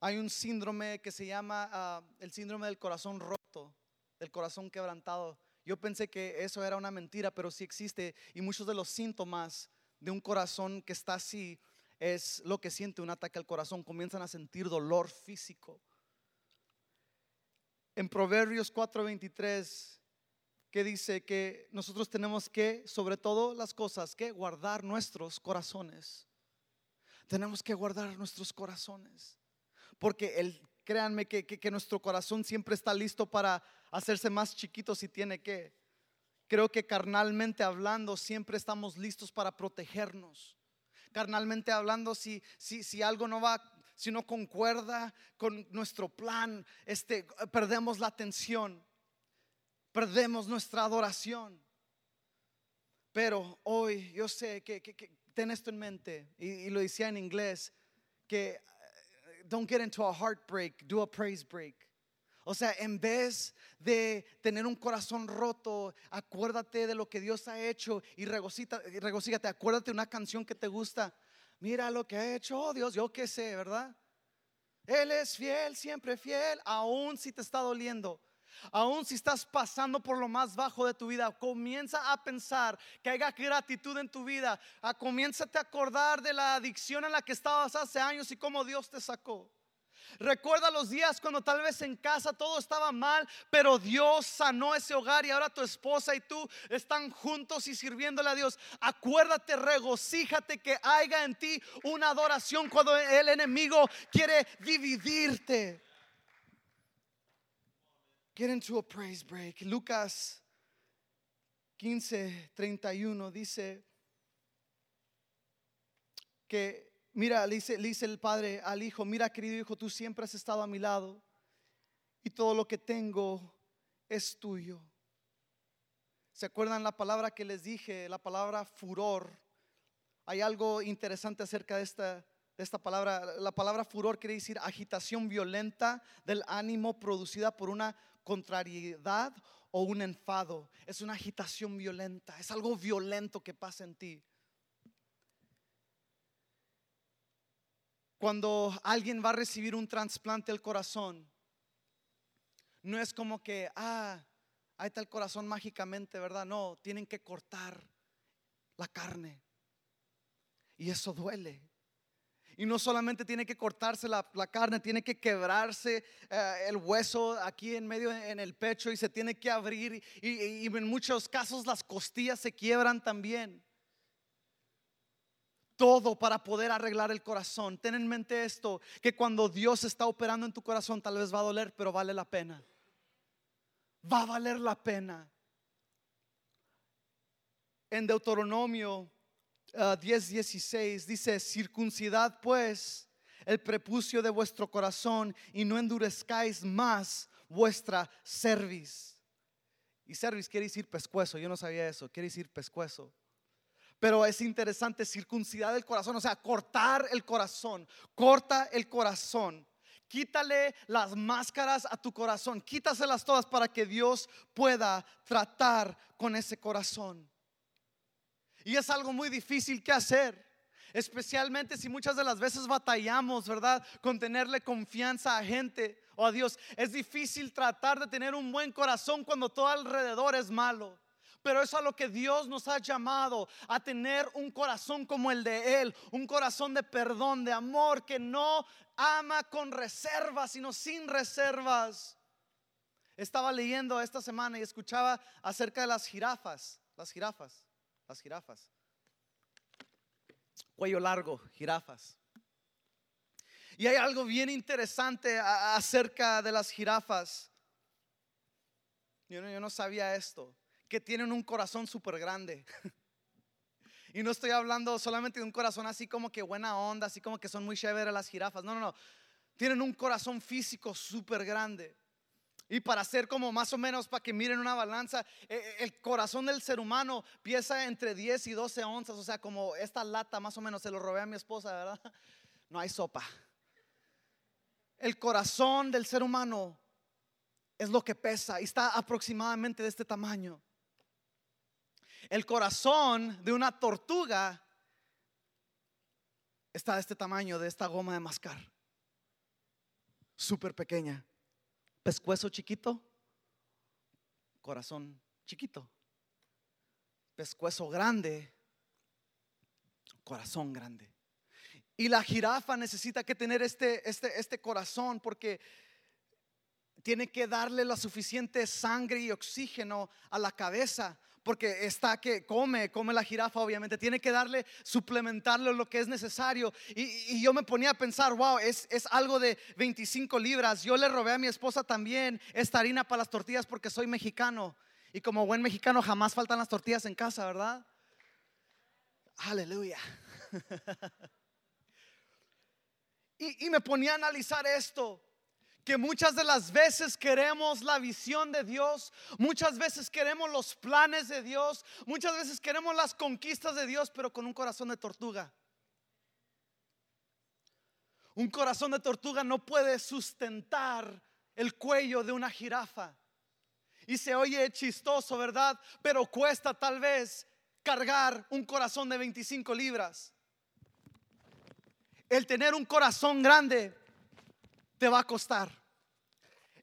Hay un síndrome que se llama ah, el síndrome del corazón roto, del corazón quebrantado. Yo pensé que eso era una mentira, pero sí existe. Y muchos de los síntomas de un corazón que está así es lo que siente un ataque al corazón. Comienzan a sentir dolor físico. En Proverbios 4:23 que dice que nosotros tenemos que, sobre todo las cosas, que guardar nuestros corazones. Tenemos que guardar nuestros corazones. Porque el, créanme que, que, nuestro corazón siempre está listo para hacerse más chiquito si tiene que. Creo que carnalmente hablando siempre estamos listos para protegernos. Carnalmente hablando, si, si, si algo no va, si no concuerda con nuestro plan, este, perdemos la atención perdemos nuestra adoración. Pero hoy yo sé que, ten esto en mente, y, lo decía en inglés, que eh, don't get into a heartbreak, do a praise break. O sea, en vez de tener un corazón roto, acuérdate de lo que Dios ha hecho y regocígate, acuérdate de una canción que te gusta. Mira lo que ha hecho, oh Dios, yo qué sé, ¿verdad? Él es fiel, siempre fiel, aún si te está doliendo. Aún si estás pasando por lo más bajo de tu vida, comienza a pensar que haya gratitud en tu vida. A, comienza a acordar de la adicción en la que estabas hace años y cómo Dios te sacó. Recuerda los días cuando tal vez en casa todo estaba mal, pero Dios sanó ese hogar y ahora tu esposa y tú están juntos y sirviéndole a Dios. Acuérdate, regocíjate que haya en ti una adoración cuando el enemigo quiere dividirte. Get into a praise break. Lucas 15, 31 dice que, mira, le dice, el padre al hijo, mira querido hijo, tú siempre has estado a mi lado y todo lo que tengo es tuyo. ¿Se acuerdan la palabra que les dije? La palabra furor. Hay algo interesante acerca de esta, de esta palabra. La palabra furor quiere decir agitación violenta del ánimo producida por una contrariedad o un enfado. Es una agitación violenta. Es algo violento que pasa en ti. Cuando alguien va a recibir un trasplante al corazón, no es como que, ah, ahí está el corazón mágicamente, ¿verdad? No, tienen que cortar la carne. Y eso duele. Y no solamente tiene que cortarse la, carne, tiene que quebrarse eh, el hueso aquí en medio en el pecho y se tiene que abrir. Y, en muchos casos las costillas se quiebran también. Todo para poder arreglar el corazón. Ten en mente esto, que cuando Dios está operando en tu corazón tal vez va a doler, pero vale la pena. Va a valer la pena. En Deuteronomio 10:16 dice, circuncidad pues el prepucio de vuestro corazón y no endurezcáis más vuestra cerviz. Y cerviz quiere decir pescuezo, yo no sabía eso, quiere decir pescuezo. Pero es interesante, circuncidad del corazón, o sea, cortar el corazón, corta el corazón. Quítale las máscaras a tu corazón, quítaselas todas para que Dios pueda tratar con ese corazón. Y es algo muy difícil que hacer. Especialmente si muchas de las veces batallamos, ¿verdad? Con tenerle confianza a gente o a Dios. Es difícil tratar de tener un buen corazón cuando todo alrededor es malo. Pero es a lo que Dios nos ha llamado, a tener un corazón como el de Él, un corazón de perdón, de amor, que no ama con reservas, sino sin reservas. Estaba leyendo esta semana y escuchaba acerca de las jirafas, las jirafas las jirafas. Cuello largo, jirafas. Y hay algo bien interesante acerca de las jirafas. yo no, yo no sabía esto, que tienen un corazón súper grande. Y no estoy hablando solamente de un corazón así como que buena onda, así como que son muy chéveres las jirafas. No, no, no. Tienen un corazón físico súper grande. Y para hacer como más o menos, para que miren una balanza, e, e, el corazón del ser humano piensa entre 10 y 12 onzas, o sea, como esta lata más o menos, se lo robé a mi esposa, ¿verdad? No hay sopa. El corazón del ser humano es lo que pesa y está aproximadamente de este tamaño. El corazón de una tortuga está de este tamaño, de esta goma de mascar. Súper pequeña. Pescuezo chiquito, corazón chiquito. Pescuezo grande, corazón grande. Y la jirafa necesita que tener este, este, este corazón porque tiene que darle la suficiente sangre y oxígeno a la cabeza porque está que come, come la jirafa, obviamente, tiene que darle, suplementarle lo que es necesario. Y, yo me ponía a pensar, wow, es, es, algo de 25 libras. Yo le robé a mi esposa también esta harina para las tortillas porque soy mexicano. Y como buen mexicano jamás faltan las tortillas en casa, ¿verdad? Aleluya. y, y me ponía a analizar esto que muchas de las veces queremos la visión de Dios, muchas veces queremos los planes de Dios, muchas veces queremos las conquistas de Dios, pero con un corazón de tortuga. Un corazón de tortuga no puede sustentar el cuello de una jirafa. Y se oye chistoso, ¿verdad? Pero cuesta tal vez cargar un corazón de 25 libras. El tener un corazón grande te va a costar.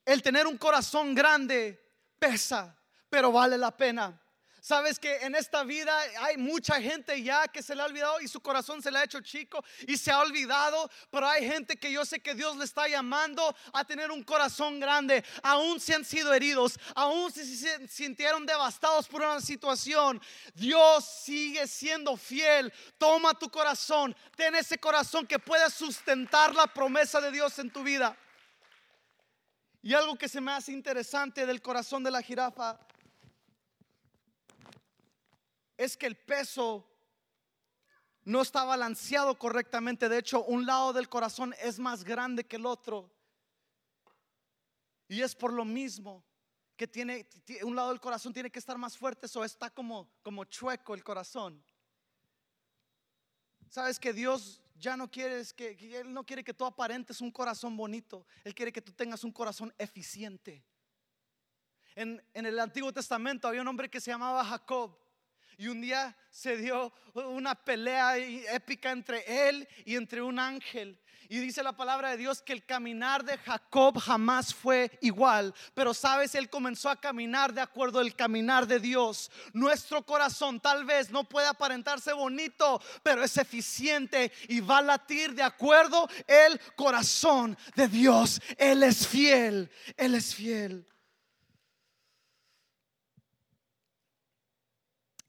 El tener un corazón grande pesa, pero vale la pena. Sabes que en esta vida hay mucha gente ya que se le ha olvidado y su corazón se le ha hecho chico y se ha olvidado, pero hay gente que yo sé que Dios le está llamando a tener un corazón grande, aún si han sido heridos, aún si se sintieron devastados por una situación, Dios sigue siendo fiel. Toma tu corazón, ten ese corazón que pueda sustentar la promesa de Dios en tu vida. Y algo que se me hace interesante del corazón de la jirafa es que el peso no está balanceado correctamente. De hecho, un lado del corazón es más grande que el otro. Y es por lo mismo que tiene un lado del corazón tiene que estar más fuerte, o está como como chueco el corazón. Sabes que Dios ya no quiere que, Él no quiere que tú aparentes un corazón bonito, Él quiere que tú tengas un corazón eficiente. En, en el Antiguo Testamento había un hombre que se llamaba Jacob y un día se dio una pelea épica entre él y entre un ángel. Y dice la palabra de Dios que el caminar de Jacob jamás fue igual. Pero sabes, él comenzó a caminar de acuerdo al caminar de Dios. Nuestro corazón tal vez no puede aparentarse bonito, pero es eficiente y va a latir de acuerdo el corazón de Dios. Él es fiel, Él es fiel.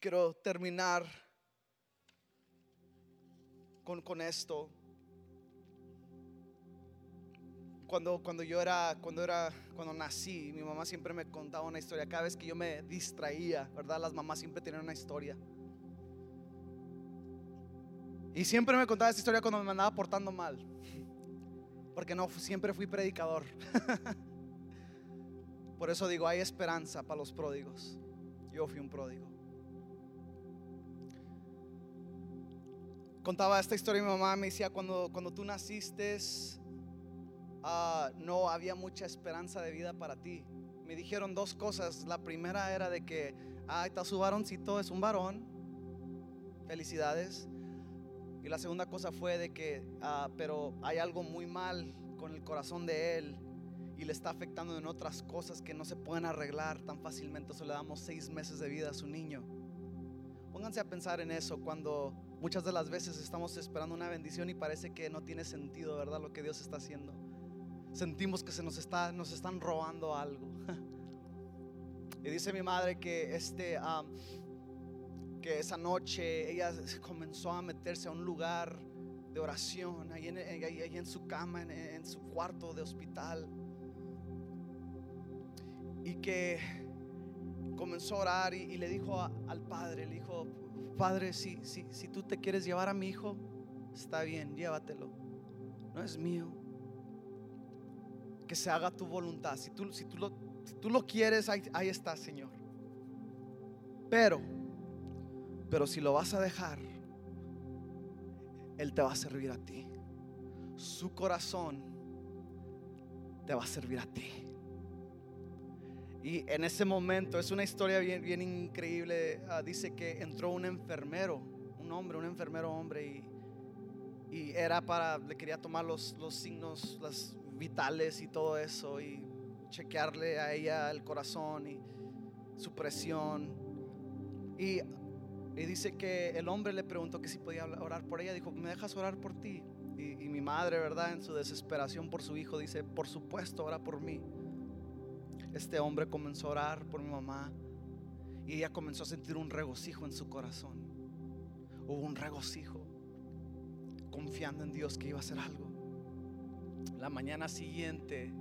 Quiero terminar con, con esto. Cuando, cuando yo era, cuando era, cuando nací, mi mamá siempre me contaba una historia. Cada vez que yo me distraía, ¿verdad? Las mamás siempre tienen una historia. Y siempre me contaba esta historia cuando me andaba portando mal. Porque no, siempre fui predicador. Por eso digo, hay esperanza para los pródigos. Yo fui un pródigo. Contaba esta historia mi mamá, me decía, cuando, cuando tú naciste, ah, no había mucha esperanza de vida para ti. Me dijeron dos cosas. La primera era de que, ah, está su varoncito, es un varón. Felicidades. Y la segunda cosa fue de que, ah, pero hay algo muy mal con el corazón de él y le está afectando en otras cosas que no se pueden arreglar tan fácilmente. Solo le damos seis meses de vida a su niño. Pónganse a pensar en eso cuando muchas de las veces estamos esperando una bendición y parece que no tiene sentido, ¿verdad? Lo que Dios está haciendo. Sentimos que se nos está, nos están robando algo. Y dice mi madre que este, que esa noche ella comenzó a meterse a un lugar de oración, ahí en, en su cama, en, en su cuarto de hospital. Y que comenzó a orar y, le dijo al padre, le dijo, padre, si, si, si tú te quieres llevar a mi hijo, está bien, llévatelo. No es mío. Que se haga tu voluntad. Si tú, si tú, lo, si tú lo quieres, ahí, ahí está, Señor. Pero, pero si lo vas a dejar, Él te va a servir a ti. Su corazón te va a servir a ti. Y en ese momento, es una historia bien, bien increíble. ah, dice que entró un enfermero, un hombre, un enfermero hombre, y, y era para, le quería tomar los, los signos, las vitales y todo eso, y chequearle a ella el corazón y su presión. Y, y dice que el hombre le preguntó que si podía orar por ella. Dijo, ¿me dejas orar por ti? Y, y mi madre, ¿verdad? En su desesperación por su hijo, dice, por supuesto, ora por mí. Este hombre comenzó a orar por mi mamá y ella comenzó a sentir un regocijo en su corazón. Hubo un regocijo, confiando en Dios que iba a hacer algo. La mañana siguiente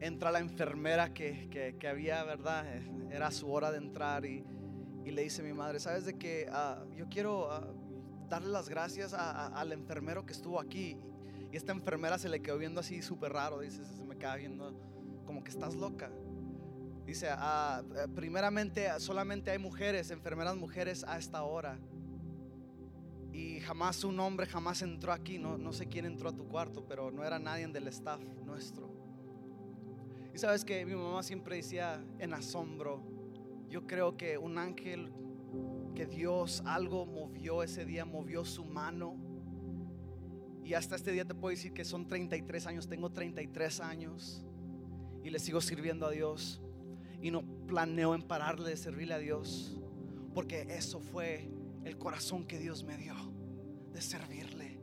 entra la enfermera que, que- que había, ¿verdad? Era su hora de entrar y, y le dice a mi madre, ¿sabes de que ah, yo quiero ah, darle las gracias al enfermero que estuvo aquí? Y esta enfermera se le quedó viendo así súper raro, dice, se me queda viendo que estás loca. Dice, ah, eh, primeramente solamente hay mujeres, enfermeras mujeres a esta hora. Y jamás un hombre jamás entró aquí, no, no sé quién entró a tu cuarto, pero no era nadie del staff nuestro. Y sabes que mi mamá siempre decía en asombro, yo creo que un ángel, que Dios algo movió ese día, movió su mano. Y hasta este día te puedo decir que son 33 años, tengo 33 años y le sigo sirviendo a Dios. Y no planeo en pararle de servirle a Dios, porque eso fue el corazón que Dios me dio de servirle.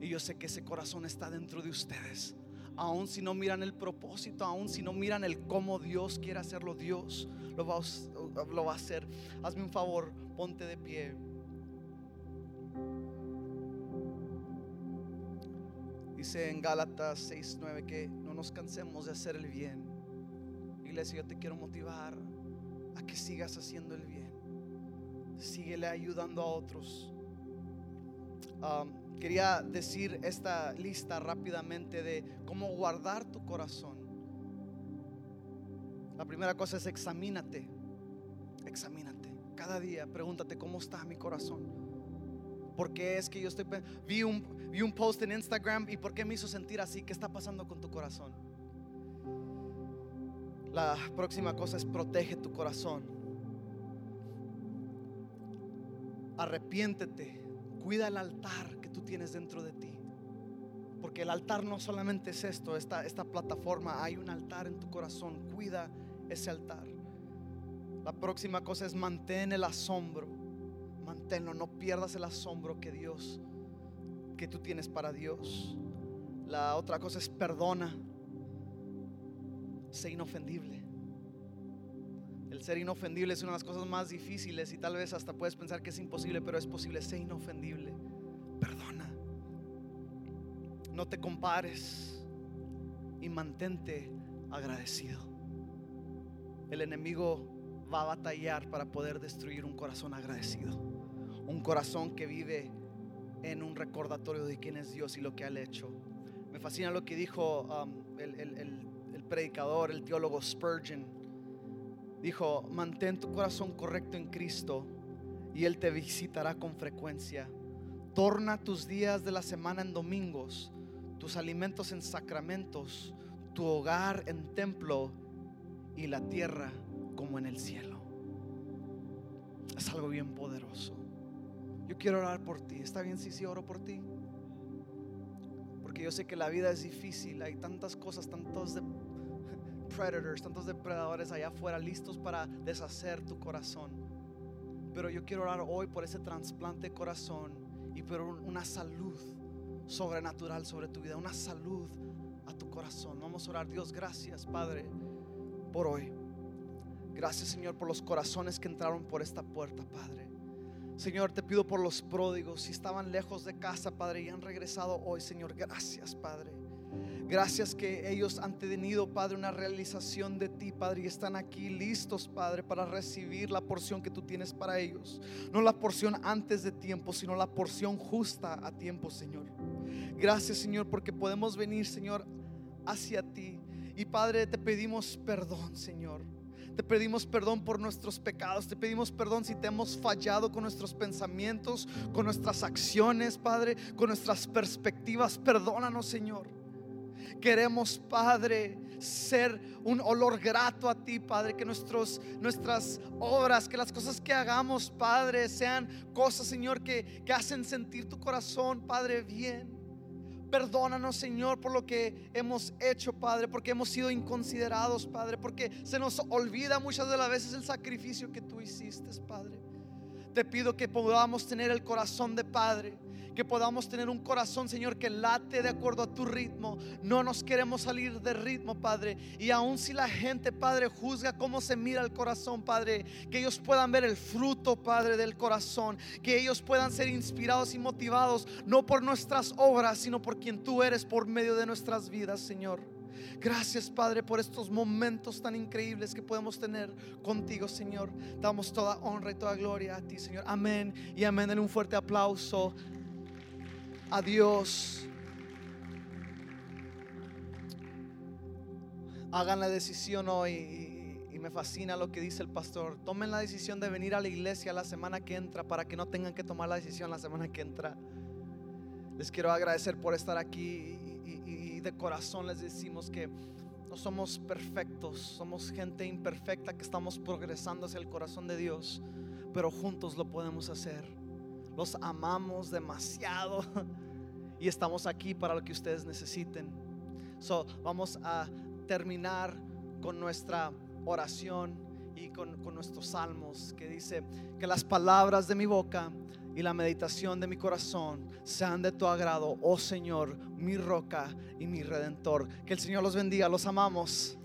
Y yo sé que ese corazón está dentro de ustedes. Aun si no miran el propósito, aun si no miran el cómo Dios quiere hacerlo, Dios lo va, a- lo va a hacer. Hazme un favor, ponte de pie. Dice en Gálatas 6:9 que no nos cansemos de hacer el bien. Iglesia, yo te quiero motivar a que sigas haciendo el bien. Síguele ayudando a otros. Quería decir esta lista rápidamente de cómo guardar tu corazón. La primera cosa es examínate. Examínate. Cada día pregúntate cómo está mi corazón. ¿Por qué es que yo estoy vi un vi un post en Instagram y por qué me hizo sentir así? ¿Qué está pasando con tu corazón? La próxima cosa es protege tu corazón. Arrepiéntete. Cuida el altar que tú tienes dentro de ti. Porque el altar no solamente es esto, esta, esta plataforma, hay un altar en tu corazón. Cuida ese altar. La próxima cosa es mantén el asombro. Manténlo, no pierdas el asombro que Dios, que tú tienes para Dios. La otra cosa es perdona. Sé inofendible. El ser inofendible es una de las cosas más difíciles y tal vez hasta puedes pensar que es imposible, pero es posible. Sé inofendible. Perdona. No te compares y mantente agradecido. El enemigo va a batallar para poder destruir un corazón agradecido. Un corazón que vive en un recordatorio de quién es Dios y lo que ha hecho. Me fascina lo que dijo um, el, el- predicador, el teólogo Spurgeon. Dijo, mantén tu corazón correcto en Cristo y Él te visitará con frecuencia. Torna tus días de la semana en domingos, tus alimentos en sacramentos, tu hogar en templo y la tierra como en el cielo. Es algo bien poderoso. Yo quiero orar por ti. ¿Está bien si oro por ti? Porque yo sé que la vida es difícil. Hay tantas cosas, tantos predators, tantos depredadores allá afuera listos para deshacer tu corazón. Pero yo quiero orar hoy por ese trasplante de corazón y por un- una salud sobrenatural sobre tu vida, una salud a tu corazón. Vamos a orar, Dios, gracias, Padre, por hoy. Gracias, Señor, por los corazones que entraron por esta puerta, Padre. Señor, te pido por los pródigos, si estaban lejos de casa, Padre, y han regresado hoy, Señor, gracias, Padre. Gracias que ellos han tenido, Padre, una realización de ti, Padre, y están aquí listos, Padre, para recibir la porción que tú tienes para ellos. No la porción antes de tiempo, sino la porción justa a tiempo, Señor. Gracias, Señor, porque podemos venir, Señor, hacia ti. Y Padre, te pedimos perdón, Señor. Te pedimos perdón por nuestros pecados. Te pedimos perdón si te hemos fallado con nuestros pensamientos, con nuestras acciones, Padre, con nuestras perspectivas. Perdónanos, Señor. Queremos, Padre, ser un olor grato a ti, Padre. Que nuestros, nuestras obras, que las cosas que hagamos, Padre, sean cosas, Señor, que, que hacen sentir tu corazón, Padre, bien. Perdónanos, Señor, por lo que hemos hecho, Padre, porque hemos sido inconsiderados, Padre, porque se nos olvida muchas de las veces el sacrificio que tú hiciste, Padre. Te pido que podamos tener el corazón de Padre que podamos tener un corazón, Señor, que late de acuerdo a tu ritmo. No nos queremos salir de ritmo, Padre. Y aun si la gente, Padre, juzga cómo se mira el corazón, Padre, que ellos puedan ver el fruto, Padre, del corazón. Que ellos puedan ser inspirados y motivados, no por nuestras obras, sino por quien tú eres por medio de nuestras vidas, Señor. Gracias, Padre, por estos momentos tan increíbles que podemos tener contigo, Señor. Damos toda honra y toda gloria a ti, Señor. Amén y amén. En un fuerte aplauso a Dios. Hagan la decisión hoy y, me fascina lo que dice el pastor. Tomen la decisión de venir a la iglesia la semana que entra para que no tengan que tomar la decisión la semana que entra. Les quiero agradecer por estar aquí de corazón les decimos que no somos perfectos, somos gente imperfecta que estamos progresando hacia el corazón de Dios, pero juntos lo podemos hacer los amamos demasiado y estamos aquí para lo que ustedes necesiten. So, vamos a terminar con nuestra oración y con, con nuestros salmos que dice que las palabras de mi boca y la meditación de mi corazón sean de tu agrado, oh Señor, mi roca y mi redentor. Que el Señor los bendiga, los amamos.